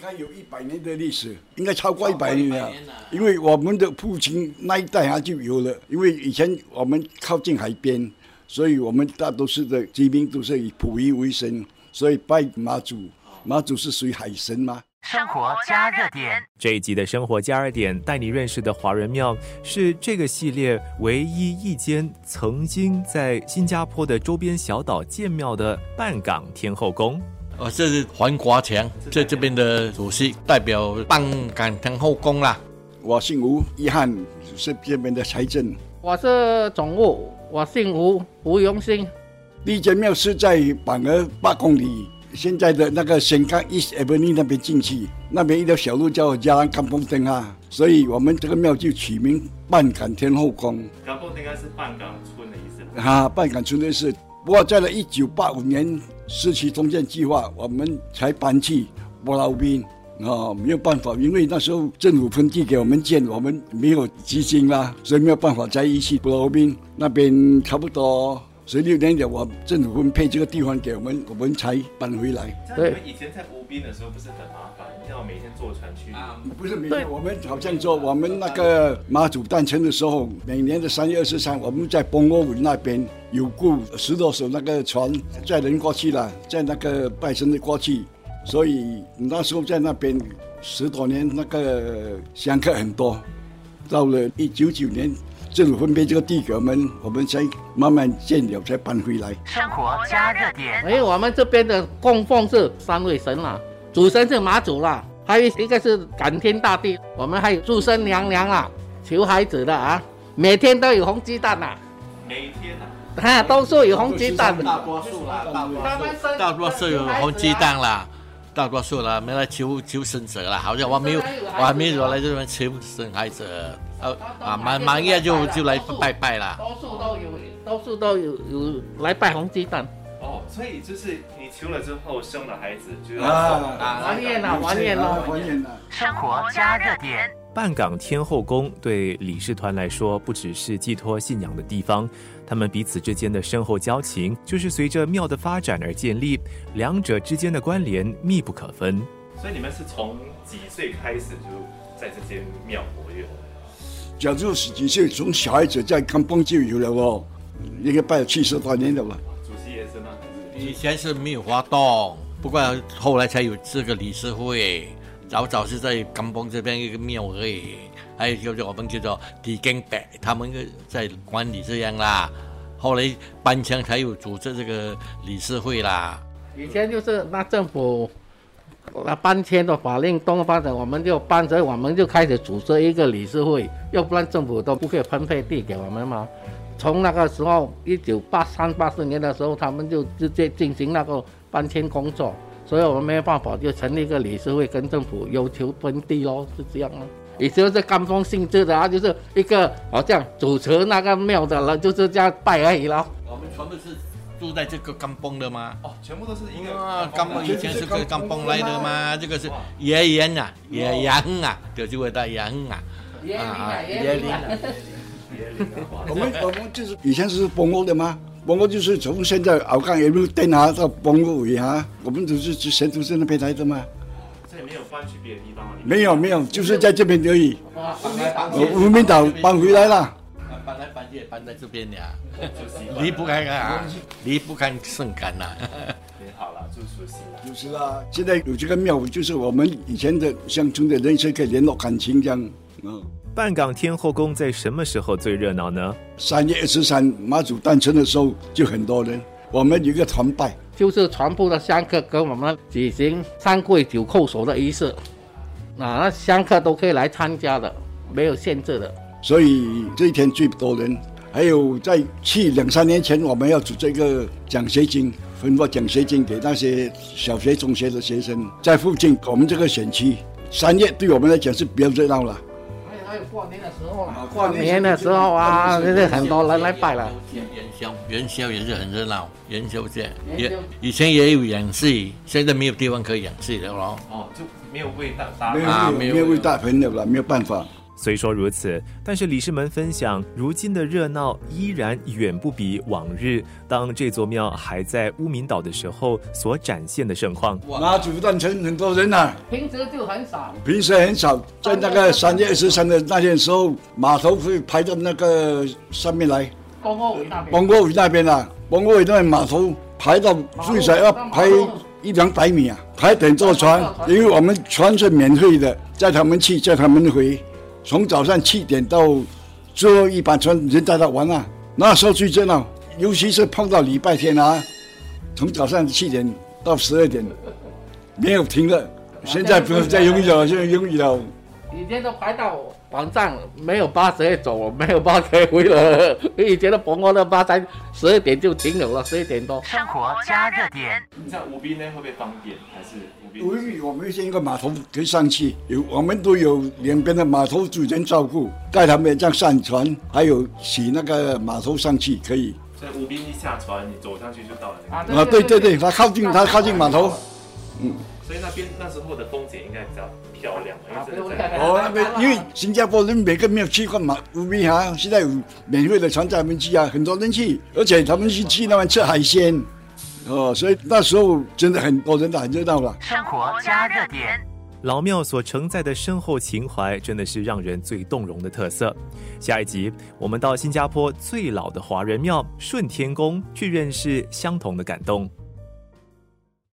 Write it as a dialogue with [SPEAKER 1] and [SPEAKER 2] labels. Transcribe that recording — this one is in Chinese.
[SPEAKER 1] 该有一百年的历史，应该超过一百年了。因为我们的父亲那一代他就有了，因为以前我们靠近海边，所以我们大多数的居民都是以捕鱼为生，所以拜妈祖，妈祖是属于海神吗。生活
[SPEAKER 2] 加热点这一集的生活加热点带你认识的华人庙是这个系列唯一一间曾经在新加坡的周边小岛建庙的半港天后宫。
[SPEAKER 3] 哦，这是黄国强在这边的主席，代表半港天后宫啦。
[SPEAKER 1] 我姓吴，遗憾是这边的财政。
[SPEAKER 4] 我是总务，我姓吴，吴永兴。
[SPEAKER 1] 第一间庙是在板儿八公里。现在的那个香港 East Avenue 那边进去，那边一条小路叫加兰甘风灯啊，所以我们这个庙就取名半港天后宫。
[SPEAKER 5] 甘风灯应该是半港村的意思。
[SPEAKER 1] 哈，半港村的意思。不过在了一九八五年失去中建计划，我们才搬去波劳滨啊，没有办法，因为那时候政府分地给我们建，我们没有资金啦，所以没有办法再一起波劳滨那边差不多。十六年的我政府分配这个地方给我们，我们才搬回来。
[SPEAKER 5] 对，以前在湖滨的时候不是很麻烦，要每天坐船去。啊，
[SPEAKER 1] 不是每天，我们好像说我们那个妈祖诞辰的时候，每年的三月二十三，我们在崩窝尾那边有雇十多艘那个船载人过去了，在那个拜神的过去，所以那时候在那边十多年，那个香客很多。到了一九九年。政府分配这个地给我们，我们才慢慢建了，才搬回来。生活
[SPEAKER 4] 加热点。哎，我们这边的供奉是三位神啦，主神是妈祖啦，还有一个是感天大地，我们还有祝生娘娘啦，求孩子的啊，每天都有红鸡蛋呐。
[SPEAKER 5] 每天啊？
[SPEAKER 4] 哈，都说有红鸡蛋。
[SPEAKER 3] 大多数啦，大多数有红鸡蛋啦，大多数啦，没来求求生者啦，好像我没有，我还没有来这边求生孩子。呃啊，满满月就就来拜拜啦。
[SPEAKER 4] 多数都有，多数都有有来拜红鸡蛋。
[SPEAKER 5] 哦，所以就是你求了之后生了孩子，就
[SPEAKER 4] 啊啊，还愿了，还愿了，
[SPEAKER 1] 还愿了。生活
[SPEAKER 2] 加热点，半港天后宫对理事团来说，不只是寄托信仰的地方，他们彼此之间的深厚交情，就是随着庙的发展而建立，两者之间的关联密不可分。
[SPEAKER 5] 所以你们是从几岁开始就在这间庙活跃？
[SPEAKER 1] 假如十几岁，从小孩子在康邦就有了哦，应该拜了七十多年了吧。
[SPEAKER 5] 主席也是吗？
[SPEAKER 3] 以前是没有活动，不过后来才有这个理事会。早早是在甘邦这边一个庙而已，还有就是我们叫做地根北，他们在管理这样啦。后来搬迁才有组织这个理事会啦。
[SPEAKER 4] 以前就是那政府。那搬迁的法令东发展，我们就搬着，我们就开始组织一个理事会，要不然政府都不可以分配地给我们嘛。从那个时候，一九八三八四年的时候，他们就直接进行那个搬迁工作，所以我们没有办法，就成立一个理事会，跟政府要求分地咯，是这样咯。以前是干风性质的啊，就是一个好像主持那个庙的了，就是这样拜而已咯。
[SPEAKER 3] 我们全部是。住在这个钢崩的吗？
[SPEAKER 5] 哦，全部都是一个
[SPEAKER 3] 钢崩，以前是个钢崩来的吗？这个是爷爷啊，野羊啊，就是我的爷啊，
[SPEAKER 4] 啊，野林。
[SPEAKER 1] 我们我们就是以前是崩屋的吗？崩屋就是从现在鳌岗一路登下到崩屋尾啊，我们都是之前都是那边来的嘛。
[SPEAKER 5] 这里没有搬去别的地方吗？
[SPEAKER 1] 没有没有，就是在这边而已。我无名岛搬回来了。
[SPEAKER 3] 搬来搬去搬在这边呀，离不开啊，离不开圣感呐。
[SPEAKER 5] 好了，就熟悉了。
[SPEAKER 1] 就是啦，现在有这个庙，就是我们以前的乡村的人士可以联络感情这样。
[SPEAKER 2] 嗯，半港天后宫在什么时候最热闹呢？
[SPEAKER 1] 三月二十三妈祖诞辰的时候就很多人。我们有一个团拜，
[SPEAKER 4] 就是全部的香客跟我们举行三跪九叩首的仪式，那香客都可以来参加的，没有限制的。
[SPEAKER 1] 所以这一天最多人，还有在去两三年前，我们要组织一个奖学金，分发奖学金给那些小学、中学的学生，在附近我们这个选区，三月对我们来讲是比较热闹了。
[SPEAKER 4] 还有还有过年的时候了，过年的时候啊，就是很多人来拜了。
[SPEAKER 3] 元宵元宵也是很热闹，元宵节也以前也有演戏，现在没有地方可以演戏了咯。
[SPEAKER 5] 哦，就没有味道大
[SPEAKER 1] 没有没有味道，朋友了，没有办法。
[SPEAKER 2] 虽说如此，但是理事们分享，如今的热闹依然远不比往日当这座庙还在乌敏岛的时候所展现的盛况。
[SPEAKER 1] 马祖诞城很多人呐、
[SPEAKER 4] 平时就很少。
[SPEAKER 1] 平时很少，在那个三月二十三的那天时候，码头会排到那个上面来，
[SPEAKER 4] 公欧尾那边，
[SPEAKER 1] 崩过尾那边啊，崩过尾那边码头排到最少要排一两百米啊，排等坐船，因为我们船是免费的，叫他们去，叫他们回，从早上七点到最后一班船人带他玩啊，那时候最热闹，尤其是碰到礼拜天啊，从早上七点到十二点，没有停的。现在不再拥有了，现在拥有。
[SPEAKER 4] 以前都排到晚上，没有巴可以走，没有巴可以回了。以前的澎湖的巴才十二点就停留了，十一点多。
[SPEAKER 6] 生活加热点。
[SPEAKER 5] 像吴斌呢会不会方便？还是吴斌？
[SPEAKER 1] 因为我们先一个码头可以上去，有我们都有两边的码头主人照顾，带他们这样上船，还有骑那个码头上去可以。
[SPEAKER 5] 所以吴斌一下船，你走上去就到了那
[SPEAKER 4] 啊
[SPEAKER 5] 个。
[SPEAKER 1] 啊，对对对，他靠近他靠近码头。
[SPEAKER 5] 嗯所以那边那时候的风景应该比较漂亮，因为真的在
[SPEAKER 4] 啊不用
[SPEAKER 1] 哦，那边因为新加坡人每个没有去过马乌比哈，现在有免费的船载他们去啊，很多人去，而且他们去去那边吃海鲜，哦，所以那时候真的很多人的，很热闹了。
[SPEAKER 6] 生活加热点。
[SPEAKER 2] 老庙所承载的深厚情怀，真的是让人最动容的特色。下一集，我们到新加坡最老的华人庙顺天宫，去认识相同的感动。